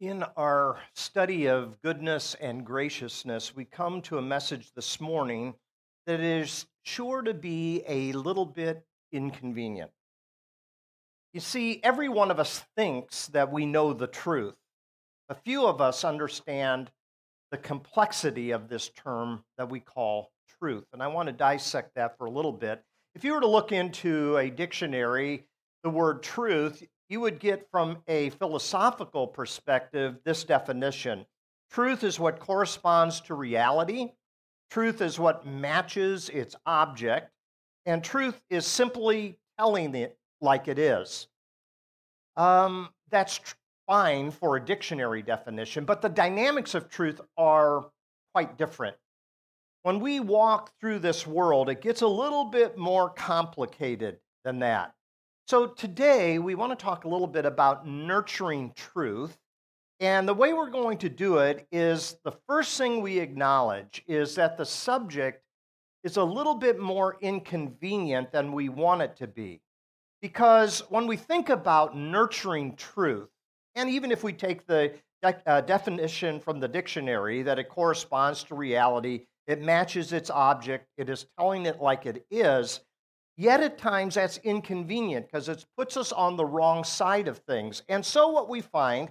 In our study of goodness and graciousness, we come to a message this morning that is sure to be a little bit inconvenient. You see, every one of us thinks that we know the truth. A few of us understand the complexity of this term that we call truth. And I want to dissect that for a little bit. If you were to look into a dictionary, the word truth, you would get from a philosophical perspective this definition Truth is what corresponds to reality, truth is what matches its object, and truth is simply telling it like it is. Um, that's tr- fine for a dictionary definition, but the dynamics of truth are quite different. When we walk through this world, it gets a little bit more complicated than that. So, today we want to talk a little bit about nurturing truth. And the way we're going to do it is the first thing we acknowledge is that the subject is a little bit more inconvenient than we want it to be. Because when we think about nurturing truth, and even if we take the de- uh, definition from the dictionary that it corresponds to reality, it matches its object, it is telling it like it is, Yet at times that's inconvenient because it puts us on the wrong side of things. And so what we find,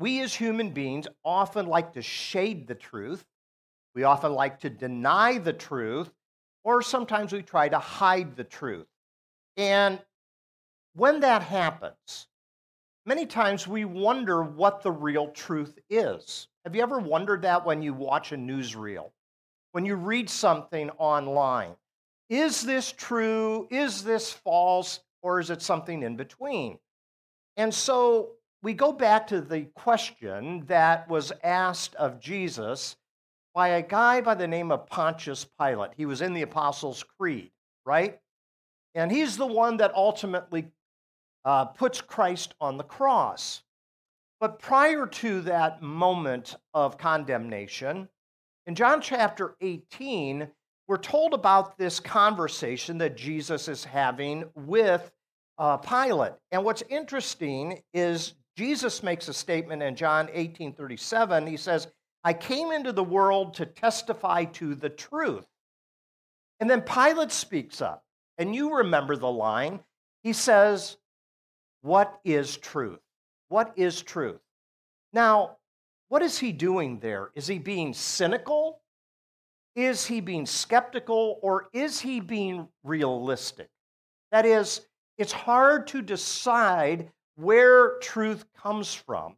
we as human beings often like to shade the truth. We often like to deny the truth, or sometimes we try to hide the truth. And when that happens, many times we wonder what the real truth is. Have you ever wondered that when you watch a newsreel? When you read something online? Is this true? Is this false? Or is it something in between? And so we go back to the question that was asked of Jesus by a guy by the name of Pontius Pilate. He was in the Apostles' Creed, right? And he's the one that ultimately uh, puts Christ on the cross. But prior to that moment of condemnation, in John chapter 18, we're told about this conversation that Jesus is having with uh, Pilate. And what's interesting is Jesus makes a statement in John 18 37. He says, I came into the world to testify to the truth. And then Pilate speaks up. And you remember the line. He says, What is truth? What is truth? Now, what is he doing there? Is he being cynical? Is he being skeptical or is he being realistic? That is, it's hard to decide where truth comes from.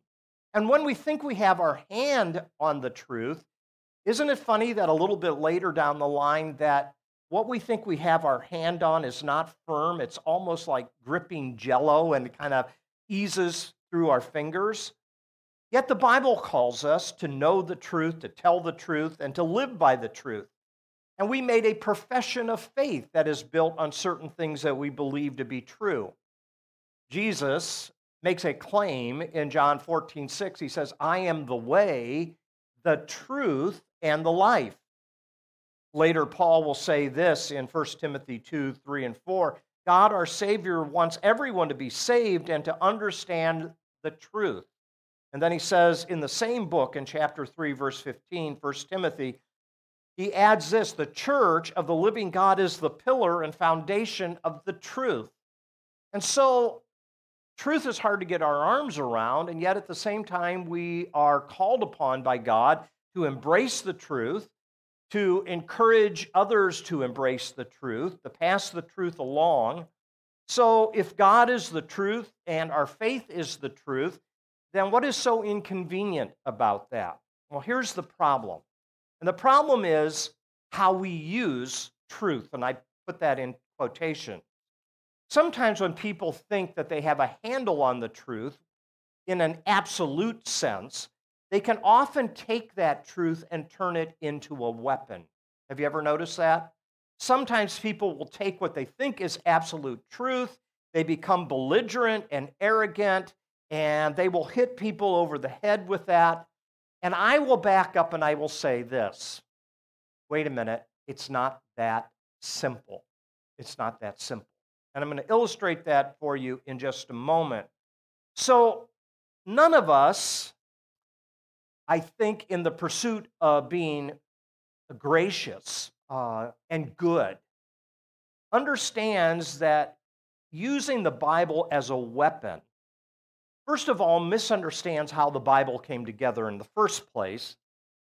And when we think we have our hand on the truth, isn't it funny that a little bit later down the line that what we think we have our hand on is not firm? It's almost like gripping jello and kind of eases through our fingers. Yet the Bible calls us to know the truth, to tell the truth, and to live by the truth. And we made a profession of faith that is built on certain things that we believe to be true. Jesus makes a claim in John 14, 6. He says, I am the way, the truth, and the life. Later, Paul will say this in 1 Timothy 2, 3, and 4 God, our Savior, wants everyone to be saved and to understand the truth. And then he says in the same book, in chapter 3, verse 15, 1 Timothy, he adds this the church of the living God is the pillar and foundation of the truth. And so, truth is hard to get our arms around, and yet at the same time, we are called upon by God to embrace the truth, to encourage others to embrace the truth, to pass the truth along. So, if God is the truth and our faith is the truth, then what is so inconvenient about that? Well, here's the problem. And the problem is how we use truth. And I put that in quotation. Sometimes when people think that they have a handle on the truth in an absolute sense, they can often take that truth and turn it into a weapon. Have you ever noticed that? Sometimes people will take what they think is absolute truth, they become belligerent and arrogant, and they will hit people over the head with that. And I will back up and I will say this wait a minute, it's not that simple. It's not that simple. And I'm going to illustrate that for you in just a moment. So, none of us I think, in the pursuit of being gracious uh, and good, understands that using the Bible as a weapon, first of all, misunderstands how the Bible came together in the first place.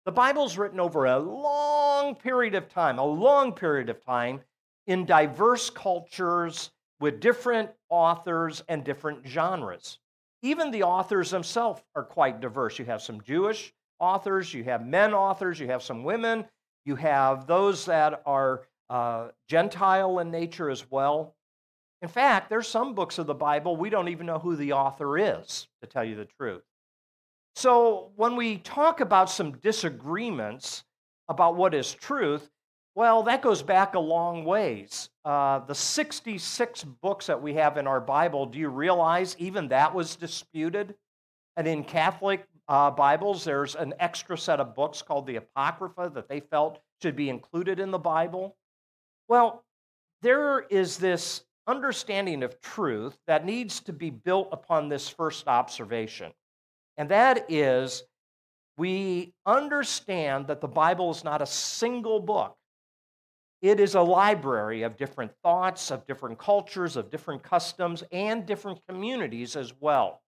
The Bible's written over a long period of time, a long period of time, in diverse cultures with different authors and different genres. Even the authors themselves are quite diverse. You have some Jewish authors, you have men authors, you have some women, you have those that are uh, Gentile in nature as well. In fact, there's some books of the Bible we don't even know who the author is, to tell you the truth. So when we talk about some disagreements about what is truth, well, that goes back a long ways. Uh, the 66 books that we have in our Bible, do you realize even that was disputed? And in Catholic uh, Bibles, there's an extra set of books called the Apocrypha that they felt should be included in the Bible. Well, there is this understanding of truth that needs to be built upon this first observation. And that is, we understand that the Bible is not a single book. It is a library of different thoughts, of different cultures, of different customs, and different communities as well.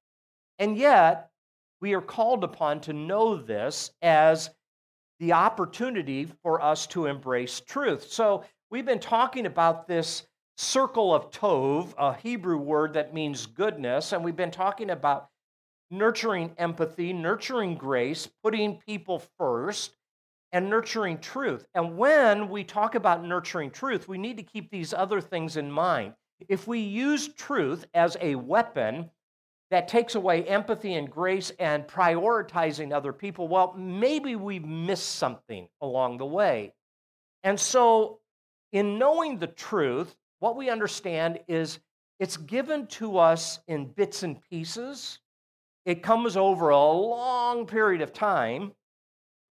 And yet, we are called upon to know this as the opportunity for us to embrace truth. So, we've been talking about this circle of Tov, a Hebrew word that means goodness, and we've been talking about nurturing empathy, nurturing grace, putting people first, and nurturing truth. And when we talk about nurturing truth, we need to keep these other things in mind. If we use truth as a weapon that takes away empathy and grace and prioritizing other people, well, maybe we've missed something along the way. And so, in knowing the truth, what we understand is it's given to us in bits and pieces. It comes over a long period of time.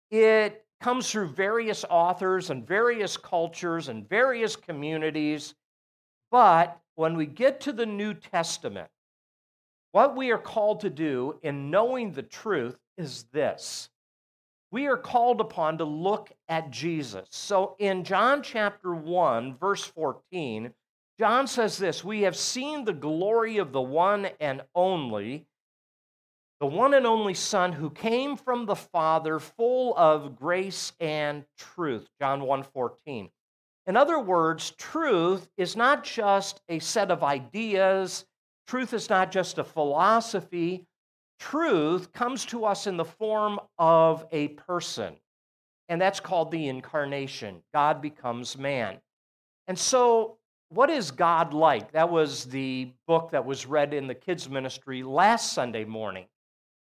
It comes through various authors and various cultures and various communities. But when we get to the New Testament, what we are called to do in knowing the truth is this we are called upon to look at Jesus. So in John chapter 1, verse 14, John says this We have seen the glory of the one and only the one and only Son who came from the Father, full of grace and truth. John 1:14. In other words, truth is not just a set of ideas, truth is not just a philosophy. Truth comes to us in the form of a person, and that's called the incarnation. God becomes man. And so, what is God like? That was the book that was read in the kids' ministry last Sunday morning.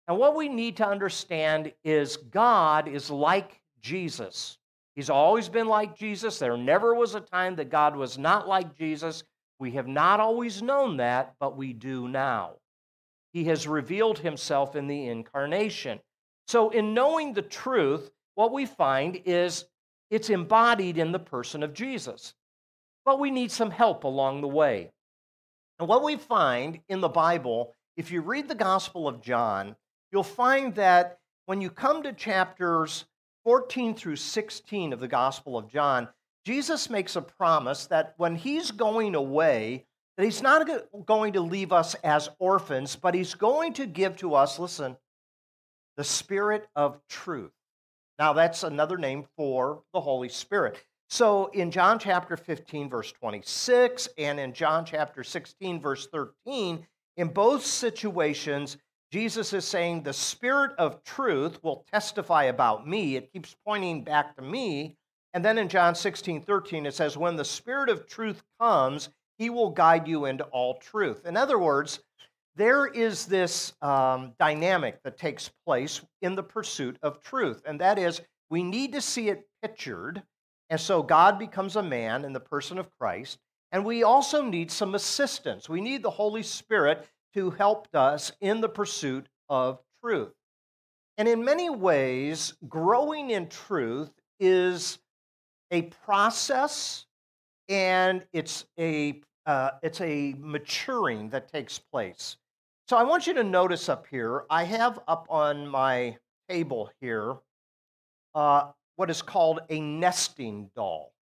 And what we need to understand is God is like Jesus. He's always been like Jesus. There never was a time that God was not like Jesus. We have not always known that, but we do now. He has revealed himself in the incarnation. So, in knowing the truth, what we find is it's embodied in the person of Jesus. But we need some help along the way. And what we find in the Bible, if you read the Gospel of John, you'll find that when you come to chapters 14 through 16 of the Gospel of John, Jesus makes a promise that when he's going away, that he's not going to leave us as orphans, but he's going to give to us, listen, the Spirit of truth. Now, that's another name for the Holy Spirit. So, in John chapter 15, verse 26, and in John chapter 16, verse 13, in both situations, Jesus is saying, The Spirit of truth will testify about me. It keeps pointing back to me. And then in John 16, 13, it says, When the Spirit of truth comes, he will guide you into all truth. In other words, there is this um, dynamic that takes place in the pursuit of truth, and that is we need to see it pictured. And so God becomes a man in the person of Christ. And we also need some assistance. We need the Holy Spirit to help us in the pursuit of truth. And in many ways, growing in truth is a process and it's a, uh, it's a maturing that takes place. So I want you to notice up here, I have up on my table here uh, what is called a nesting doll.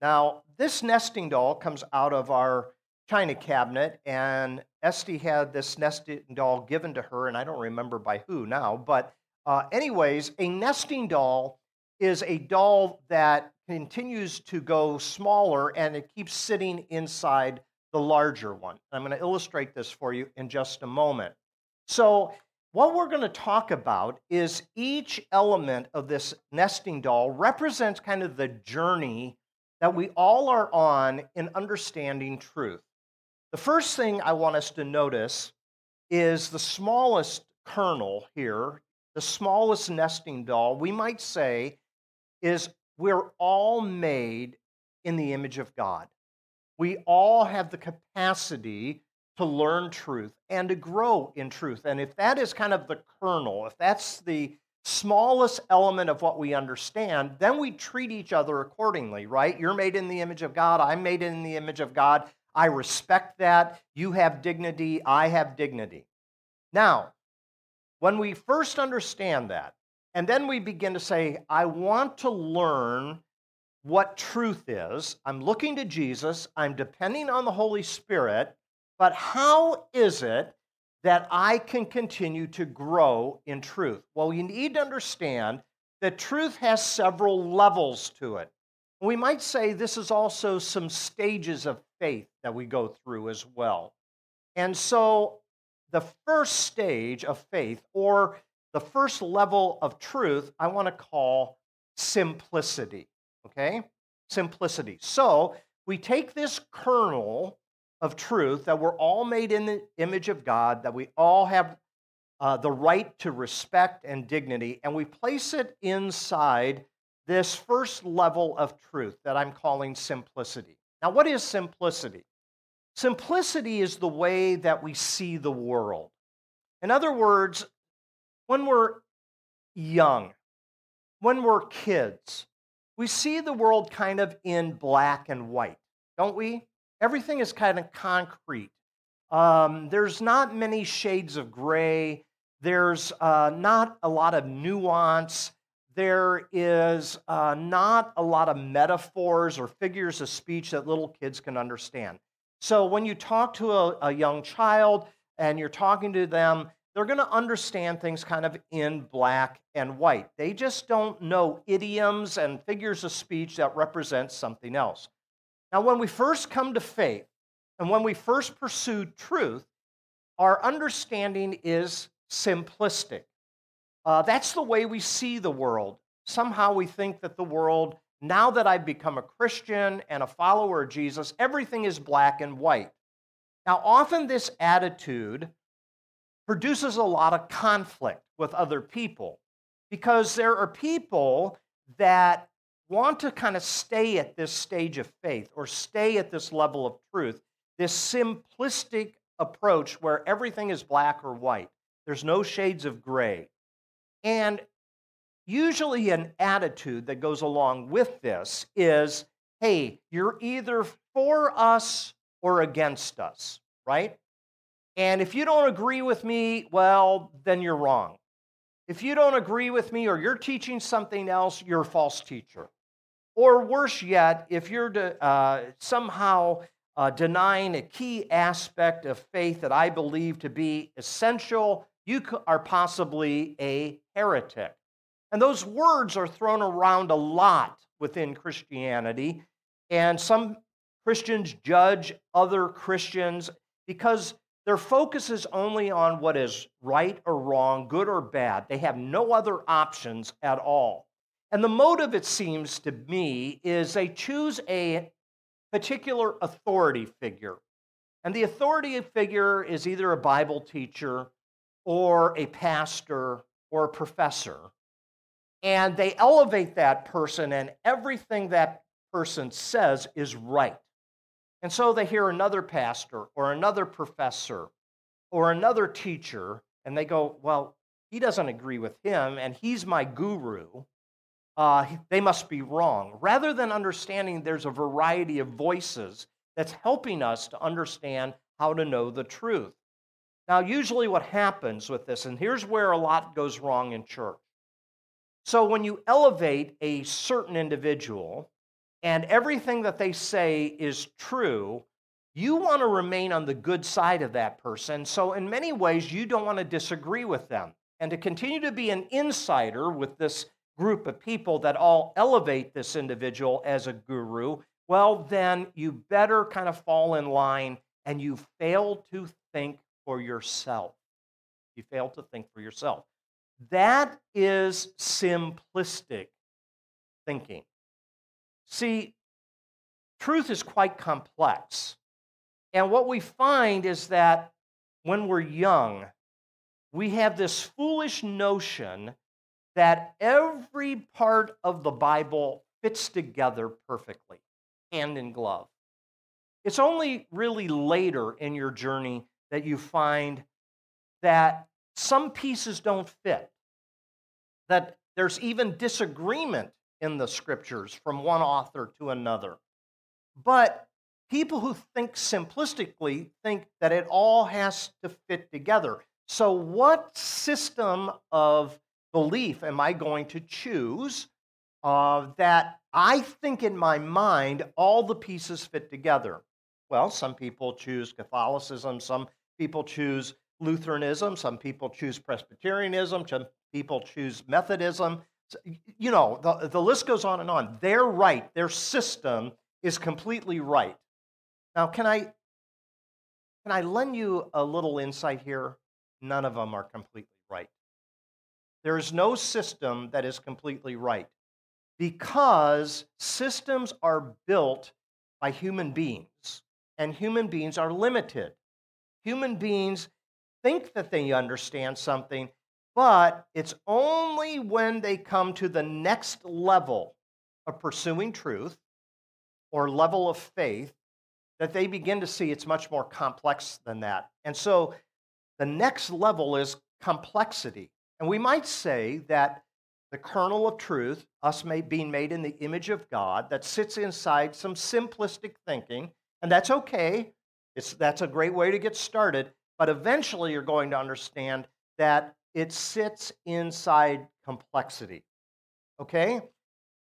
Now, this nesting doll comes out of our china cabinet, and Esty had this nesting doll given to her, and I don't remember by who now, but uh, anyways, a nesting doll is a doll that continues to go smaller and it keeps sitting inside the larger one. I'm going to illustrate this for you in just a moment. So, what we're going to talk about is each element of this nesting doll represents kind of the journey that we all are on in understanding truth. The first thing I want us to notice is the smallest kernel here, the smallest nesting doll, we might say, is we're all made in the image of God. We all have the capacity to learn truth and to grow in truth. And if that is kind of the kernel, if that's the smallest element of what we understand, then we treat each other accordingly, right? You're made in the image of God, I'm made in the image of God. I respect that. You have dignity, I have dignity. Now, when we first understand that, and then we begin to say, I want to learn what truth is. I'm looking to Jesus. I'm depending on the Holy Spirit. But how is it that I can continue to grow in truth? Well, you need to understand that truth has several levels to it. We might say this is also some stages of faith that we go through as well. And so, the first stage of faith, or the first level of truth, I want to call simplicity. Okay? Simplicity. So, we take this kernel of truth that we're all made in the image of God, that we all have uh, the right to respect and dignity, and we place it inside this first level of truth that I'm calling simplicity. Now, what is simplicity? Simplicity is the way that we see the world. In other words, when we're young, when we're kids, we see the world kind of in black and white, don't we? Everything is kind of concrete. Um, there's not many shades of gray. There's uh, not a lot of nuance. There is uh, not a lot of metaphors or figures of speech that little kids can understand. So when you talk to a, a young child and you're talking to them, they're going to understand things kind of in black and white. They just don't know idioms and figures of speech that represent something else. Now, when we first come to faith and when we first pursue truth, our understanding is simplistic. Uh, that's the way we see the world. Somehow we think that the world, now that I've become a Christian and a follower of Jesus, everything is black and white. Now, often this attitude produces a lot of conflict with other people because there are people that want to kind of stay at this stage of faith or stay at this level of truth, this simplistic approach where everything is black or white, there's no shades of gray. And usually, an attitude that goes along with this is hey, you're either for us or against us, right? And if you don't agree with me, well, then you're wrong. If you don't agree with me or you're teaching something else, you're a false teacher. Or worse yet, if you're de- uh, somehow uh, denying a key aspect of faith that I believe to be essential, you are possibly a heretic. And those words are thrown around a lot within Christianity. And some Christians judge other Christians because their focus is only on what is right or wrong, good or bad. They have no other options at all. And the motive, it seems to me, is they choose a particular authority figure. And the authority figure is either a Bible teacher or a pastor or a professor. And they elevate that person, and everything that person says is right. And so they hear another pastor or another professor or another teacher, and they go, Well, he doesn't agree with him, and he's my guru uh, they must be wrong, rather than understanding there's a variety of voices that's helping us to understand how to know the truth. Now, usually what happens with this, and here's where a lot goes wrong in church. So when you elevate a certain individual and everything that they say is true, you want to remain on the good side of that person. So, in many ways, you don't want to disagree with them. And to continue to be an insider with this group of people that all elevate this individual as a guru, well, then you better kind of fall in line and you fail to think for yourself. You fail to think for yourself. That is simplistic thinking. See, truth is quite complex. And what we find is that when we're young, we have this foolish notion that every part of the Bible fits together perfectly, hand in glove. It's only really later in your journey that you find that some pieces don't fit, that there's even disagreement in the scriptures from one author to another. But people who think simplistically think that it all has to fit together. So, what system of belief am I going to choose uh, that I think in my mind all the pieces fit together? Well, some people choose Catholicism, some people choose Lutheranism, some people choose Presbyterianism, some people choose Methodism. You know, the, the list goes on and on. They're right, their system is completely right. Now, can I, can I lend you a little insight here? None of them are completely right. There is no system that is completely right because systems are built by human beings, and human beings are limited. Human beings think that they understand something, but it's only when they come to the next level of pursuing truth or level of faith that they begin to see it's much more complex than that. And so the next level is complexity. And we might say that the kernel of truth, us being made in the image of God, that sits inside some simplistic thinking, and that's okay. It's, that's a great way to get started. But eventually, you're going to understand that it sits inside complexity. Okay?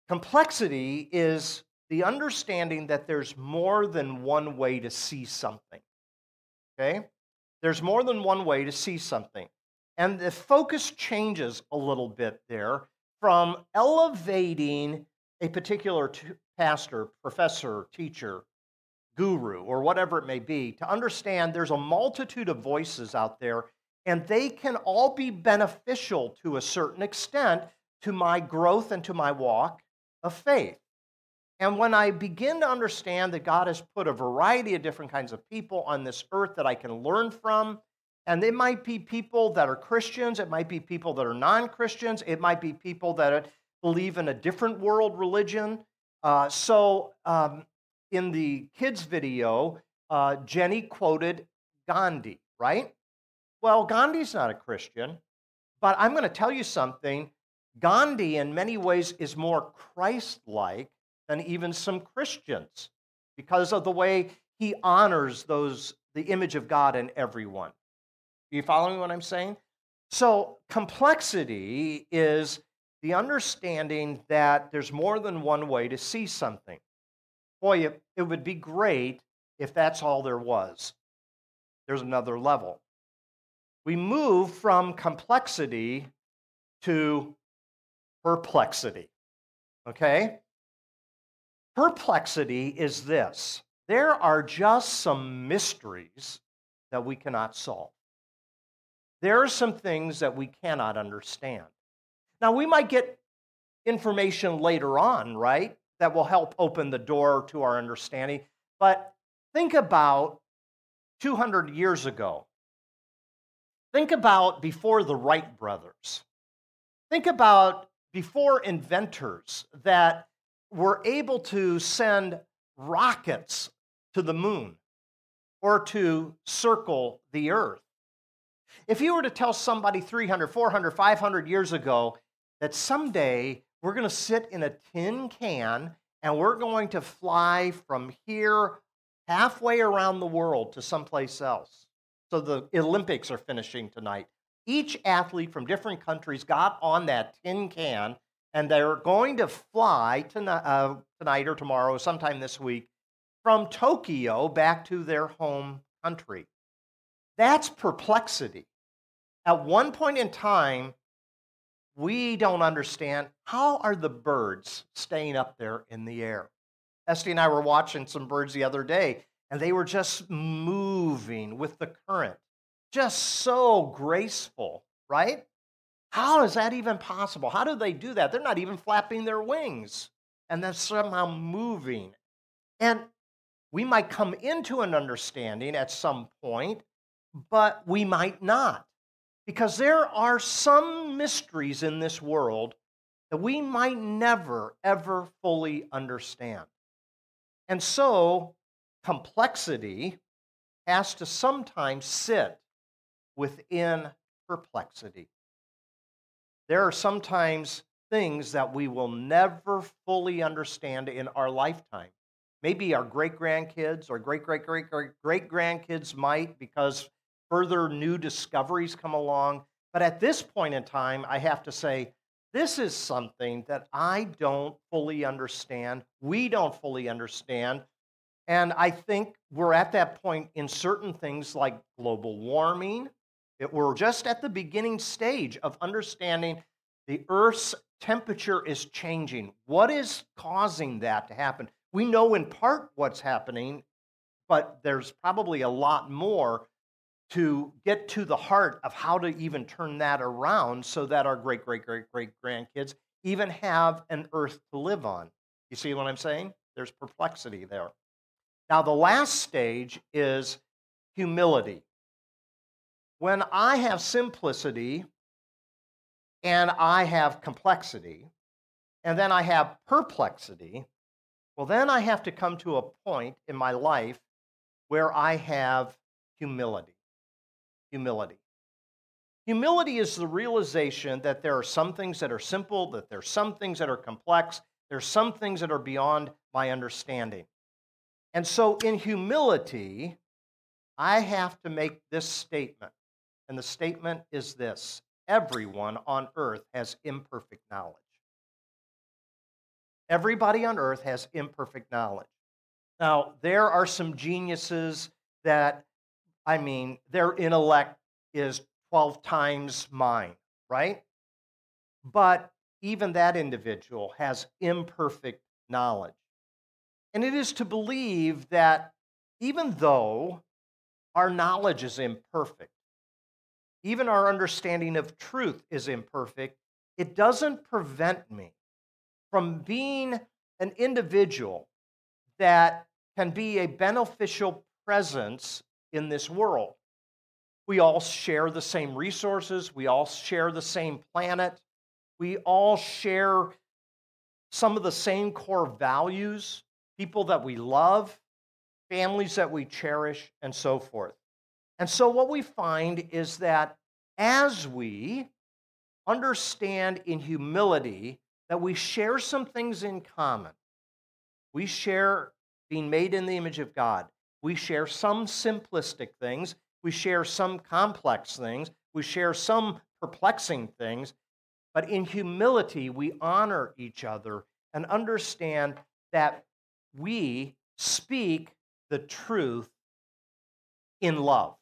Complexity is the understanding that there's more than one way to see something. Okay? There's more than one way to see something. And the focus changes a little bit there from elevating a particular t- pastor, professor, teacher, guru, or whatever it may be, to understand there's a multitude of voices out there, and they can all be beneficial to a certain extent to my growth and to my walk of faith. And when I begin to understand that God has put a variety of different kinds of people on this earth that I can learn from, and it might be people that are Christians, it might be people that are non Christians, it might be people that believe in a different world religion. Uh, so, um, in the kids' video, uh, Jenny quoted Gandhi, right? Well, Gandhi's not a Christian, but I'm going to tell you something. Gandhi, in many ways, is more Christ like than even some Christians because of the way he honors those the image of God in everyone. You following what I'm saying? So, complexity is the understanding that there's more than one way to see something. Boy, it, it would be great if that's all there was. There's another level. We move from complexity to perplexity. Okay? Perplexity is this there are just some mysteries that we cannot solve. There are some things that we cannot understand. Now, we might get information later on, right, that will help open the door to our understanding. But think about 200 years ago. Think about before the Wright brothers. Think about before inventors that were able to send rockets to the moon or to circle the earth. If you were to tell somebody 300, 400, 500 years ago that someday we're going to sit in a tin can and we're going to fly from here halfway around the world to someplace else. So the Olympics are finishing tonight. Each athlete from different countries got on that tin can, and they're going to fly tonight, uh, tonight or tomorrow, sometime this week, from Tokyo back to their home country. That's perplexity. At one point in time, we don't understand how are the birds staying up there in the air. Esty and I were watching some birds the other day, and they were just moving with the current, just so graceful, right? How is that even possible? How do they do that? They're not even flapping their wings, and they're somehow moving. And we might come into an understanding at some point, but we might not. Because there are some mysteries in this world that we might never, ever fully understand. And so, complexity has to sometimes sit within perplexity. There are sometimes things that we will never fully understand in our lifetime. Maybe our great grandkids or great great great great grandkids might because further new discoveries come along. But at this point in time, I have to say, this is something that I don't fully understand. We don't fully understand. And I think we're at that point in certain things like global warming. It, we're just at the beginning stage of understanding the Earth's temperature is changing. What is causing that to happen? We know in part what's happening, but there's probably a lot more to get to the heart of how to even turn that around so that our great, great, great, great grandkids even have an earth to live on. You see what I'm saying? There's perplexity there. Now, the last stage is humility. When I have simplicity and I have complexity, and then I have perplexity, well, then I have to come to a point in my life where I have humility humility. Humility is the realization that there are some things that are simple, that there are some things that are complex, there are some things that are beyond my understanding. And so, in humility, I have to make this statement. And the statement is this everyone on earth has imperfect knowledge. Everybody on earth has imperfect knowledge. Now, there are some geniuses that I mean, their intellect is 12 times mine, right? But even that individual has imperfect knowledge. And it is to believe that even though our knowledge is imperfect, even our understanding of truth is imperfect, it doesn't prevent me from being an individual that can be a beneficial presence in this world. We all share the same resources, we all share the same planet, we all share some of the same core values, people that we love, families that we cherish, and so forth. And so, what we find is that as we understand in humility that we share some things in common, we share being made in the image of God, we share some simplistic things, we share some complex things, we share some perplexing things, but in humility, we honor each other and understand that we speak the truth in love.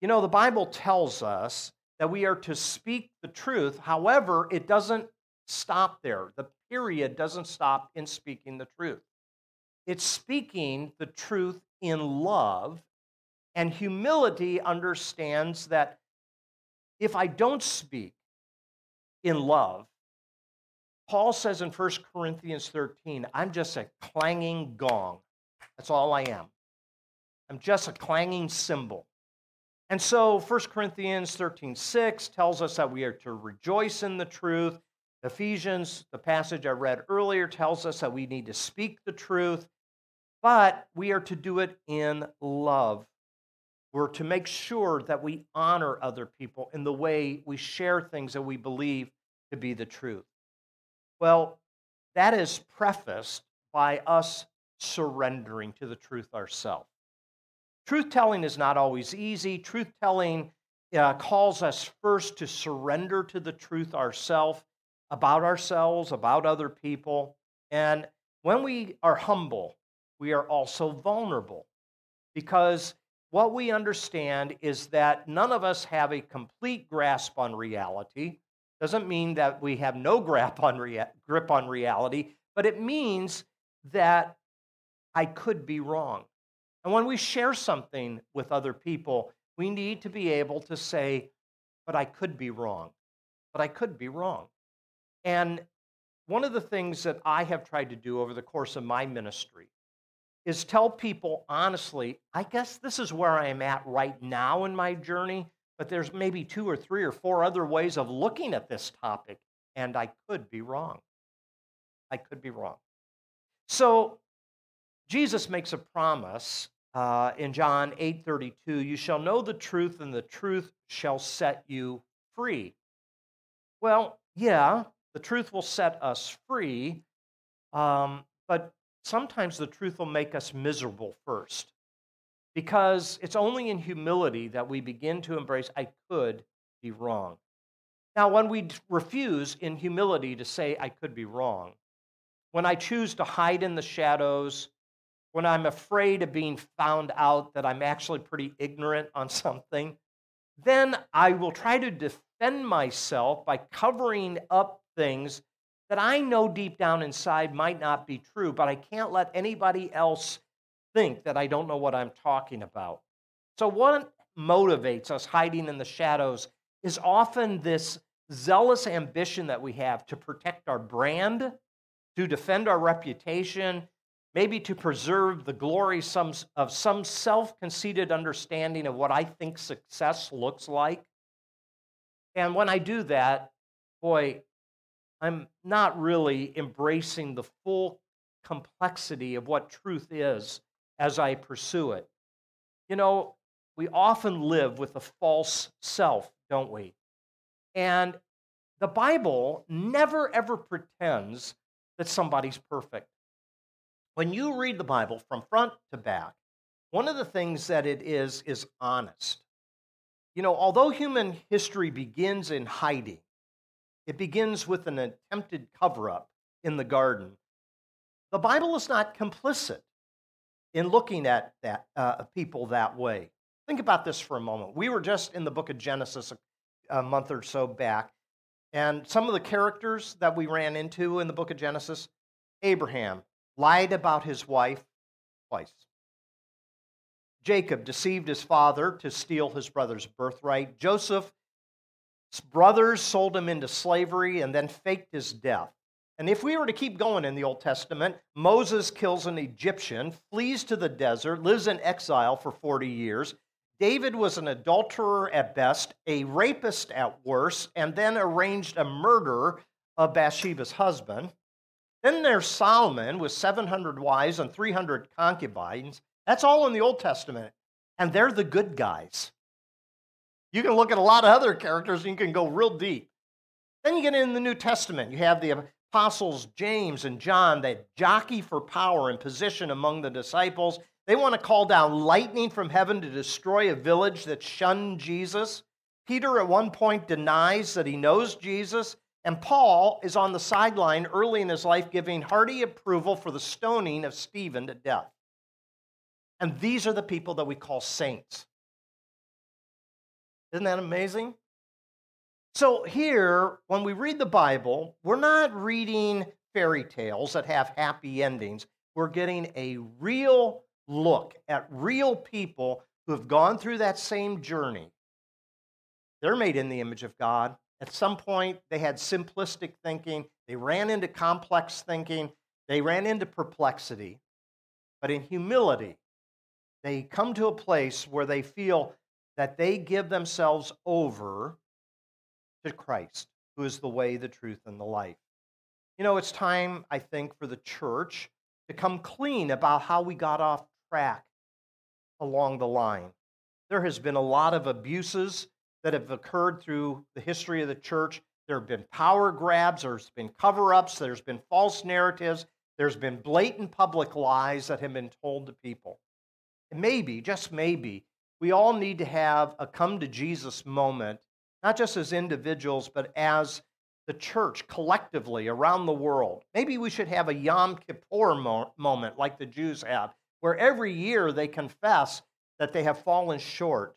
You know, the Bible tells us that we are to speak the truth. However, it doesn't stop there. The period doesn't stop in speaking the truth. It's speaking the truth in love, and humility understands that if I don't speak in love, Paul says in 1 Corinthians 13, I'm just a clanging gong. That's all I am. I'm just a clanging cymbal. And so 1 Corinthians 13, 6 tells us that we are to rejoice in the truth. Ephesians, the passage I read earlier, tells us that we need to speak the truth but we are to do it in love. We're to make sure that we honor other people in the way we share things that we believe to be the truth. Well, that is prefaced by us surrendering to the truth ourselves. Truth telling is not always easy. Truth telling uh, calls us first to surrender to the truth ourselves about ourselves, about other people. And when we are humble, we are also vulnerable because what we understand is that none of us have a complete grasp on reality. Doesn't mean that we have no grip on, grip on reality, but it means that I could be wrong. And when we share something with other people, we need to be able to say, but I could be wrong. But I could be wrong. And one of the things that I have tried to do over the course of my ministry is tell people honestly, I guess this is where I am at right now in my journey, but there's maybe two or three or four other ways of looking at this topic, and I could be wrong. I could be wrong. So Jesus makes a promise uh, in John 8:32, "You shall know the truth, and the truth shall set you free." Well, yeah, the truth will set us free, um, but sometimes the truth will make us miserable first, because it's only in humility that we begin to embrace, "I could be wrong." Now, when we refuse in humility to say, "I could be wrong," when I choose to hide in the shadows when I'm afraid of being found out that I'm actually pretty ignorant on something, then I will try to defend myself by covering up things that I know deep down inside might not be true, but I can't let anybody else think that I don't know what I'm talking about. So, what motivates us hiding in the shadows is often this zealous ambition that we have to protect our brand, to defend our reputation, maybe to preserve the glory of some self conceited understanding of what I think success looks like. And when I do that, boy, I'm not really embracing the full complexity of what truth is as I pursue it. You know, we often live with a false self, don't we? And the Bible never ever pretends that somebody's perfect. When you read the Bible from front to back, one of the things that it is is honest. You know, although human history begins in hiding, it begins with an attempted cover up in the garden. The Bible is not complicit in looking at that, uh, people that way. Think about this for a moment. We were just in the book of Genesis a, a month or so back, and some of the characters that we ran into in the book of Genesis Abraham, lied about his wife twice. Jacob deceived his father to steal his brother's birthright. Joseph's brothers sold him into slavery and then faked his death. And if we were to keep going in the Old Testament, Moses kills an Egyptian, flees to the desert, lives in exile for 40 years. David was an adulterer at best, a rapist at worst, and then arranged a murder of Bathsheba's husband. Then there's Solomon with 700 wives and 300 concubines. That's all in the Old Testament. And they're the good guys. You can look at a lot of other characters and you can go real deep. Then you get in the New Testament. You have the apostles James and John that jockey for power and position among the disciples. They want to call down lightning from heaven to destroy a village that shunned Jesus. Peter at one point denies that he knows Jesus. And Paul is on the sideline early in his life giving hearty approval for the stoning of Stephen to death. And these are the people that we call saints. Isn't that amazing? So, here, when we read the Bible, we're not reading fairy tales that have happy endings. We're getting a real look at real people who have gone through that same journey. They're made in the image of God. At some point, they had simplistic thinking, they ran into complex thinking, they ran into perplexity. But in humility, they come to a place where they feel that they give themselves over to Christ, who is the way, the truth, and the life. You know, it's time, I think, for the church to come clean about how we got off track along the line. There has been a lot of abuses that have occurred through the history of the church. There have been power grabs, there's been cover ups, there's been false narratives, there's been blatant public lies that have been told to people. And maybe, just maybe, we all need to have a come to Jesus moment, not just as individuals, but as the church collectively around the world. Maybe we should have a Yom Kippur mo- moment like the Jews have, where every year they confess that they have fallen short.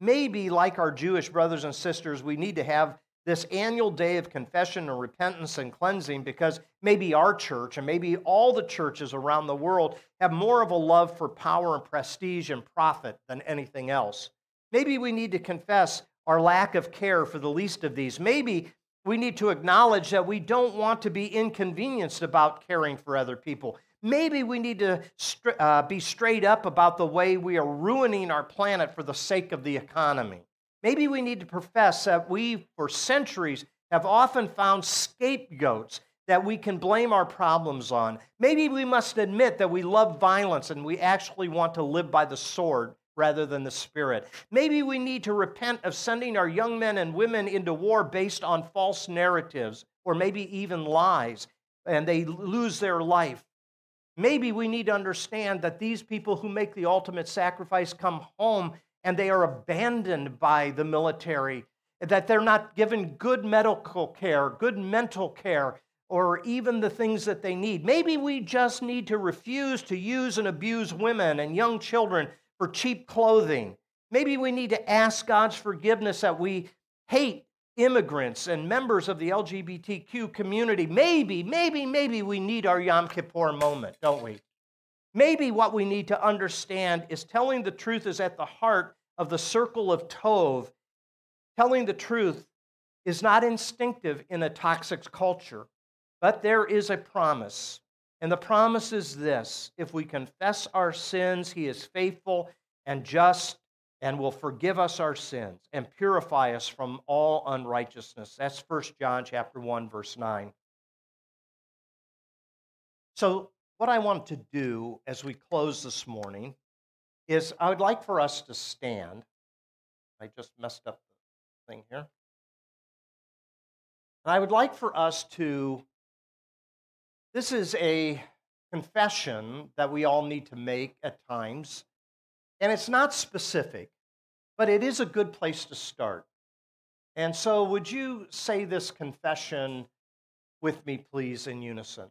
Maybe, like our Jewish brothers and sisters, we need to have this annual day of confession and repentance and cleansing because maybe our church and maybe all the churches around the world have more of a love for power and prestige and profit than anything else. Maybe we need to confess our lack of care for the least of these. Maybe we need to acknowledge that we don't want to be inconvenienced about caring for other people. Maybe we need to uh, be straight up about the way we are ruining our planet for the sake of the economy. Maybe we need to profess that we, for centuries, have often found scapegoats that we can blame our problems on. Maybe we must admit that we love violence and we actually want to live by the sword rather than the spirit. Maybe we need to repent of sending our young men and women into war based on false narratives or maybe even lies, and they lose their life. Maybe we need to understand that these people who make the ultimate sacrifice come home and they are abandoned by the military, that they're not given good medical care, good mental care, or even the things that they need. Maybe we just need to refuse to use and abuse women and young children for cheap clothing. Maybe we need to ask God's forgiveness that we hate immigrants and members of the LGBTQ community. Maybe, maybe, maybe we need our Yom Kippur moment, don't we? Maybe what we need to understand is telling the truth is at the heart of the circle of Tov. Telling the truth is not instinctive in a toxic culture, but there is a promise. And the promise is this if we confess our sins, He is faithful and just and will forgive us our sins and purify us from all unrighteousness. That's 1 John chapter 1 verse 9. So what I want to do as we close this morning is I would like for us to stand. I just messed up the thing here. And I would like for us to, this is a confession that we all need to make at times. And it's not specific, but it is a good place to start. And so, would you say this confession with me, please, in unison?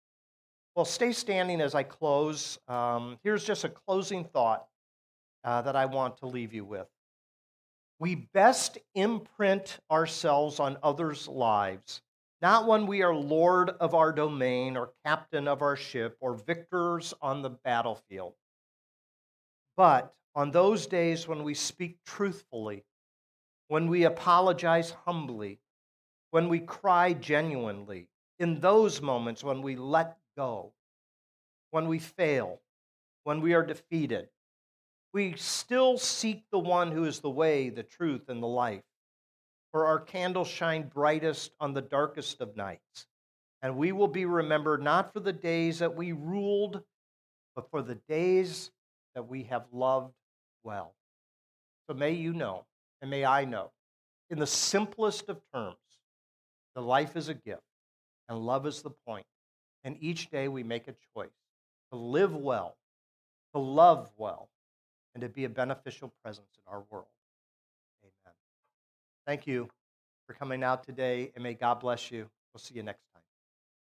Well, stay standing as I close. Um, here's just a closing thought uh, that I want to leave you with. We best imprint ourselves on others' lives, not when we are lord of our domain or captain of our ship or victors on the battlefield, but on those days when we speak truthfully, when we apologize humbly, when we cry genuinely, in those moments when we let go, when we fail, when we are defeated. We still seek the one who is the way, the truth, and the life. For our candles shine brightest on the darkest of nights. And we will be remembered not for the days that we ruled, but for the days that we have loved well. So may you know, and may I know, in the simplest of terms, the life is a gift, and love is the point. And each day we make a choice to live well, to love well, and to be a beneficial presence in our world. Amen. Thank you for coming out today, and may God bless you. We'll see you next time.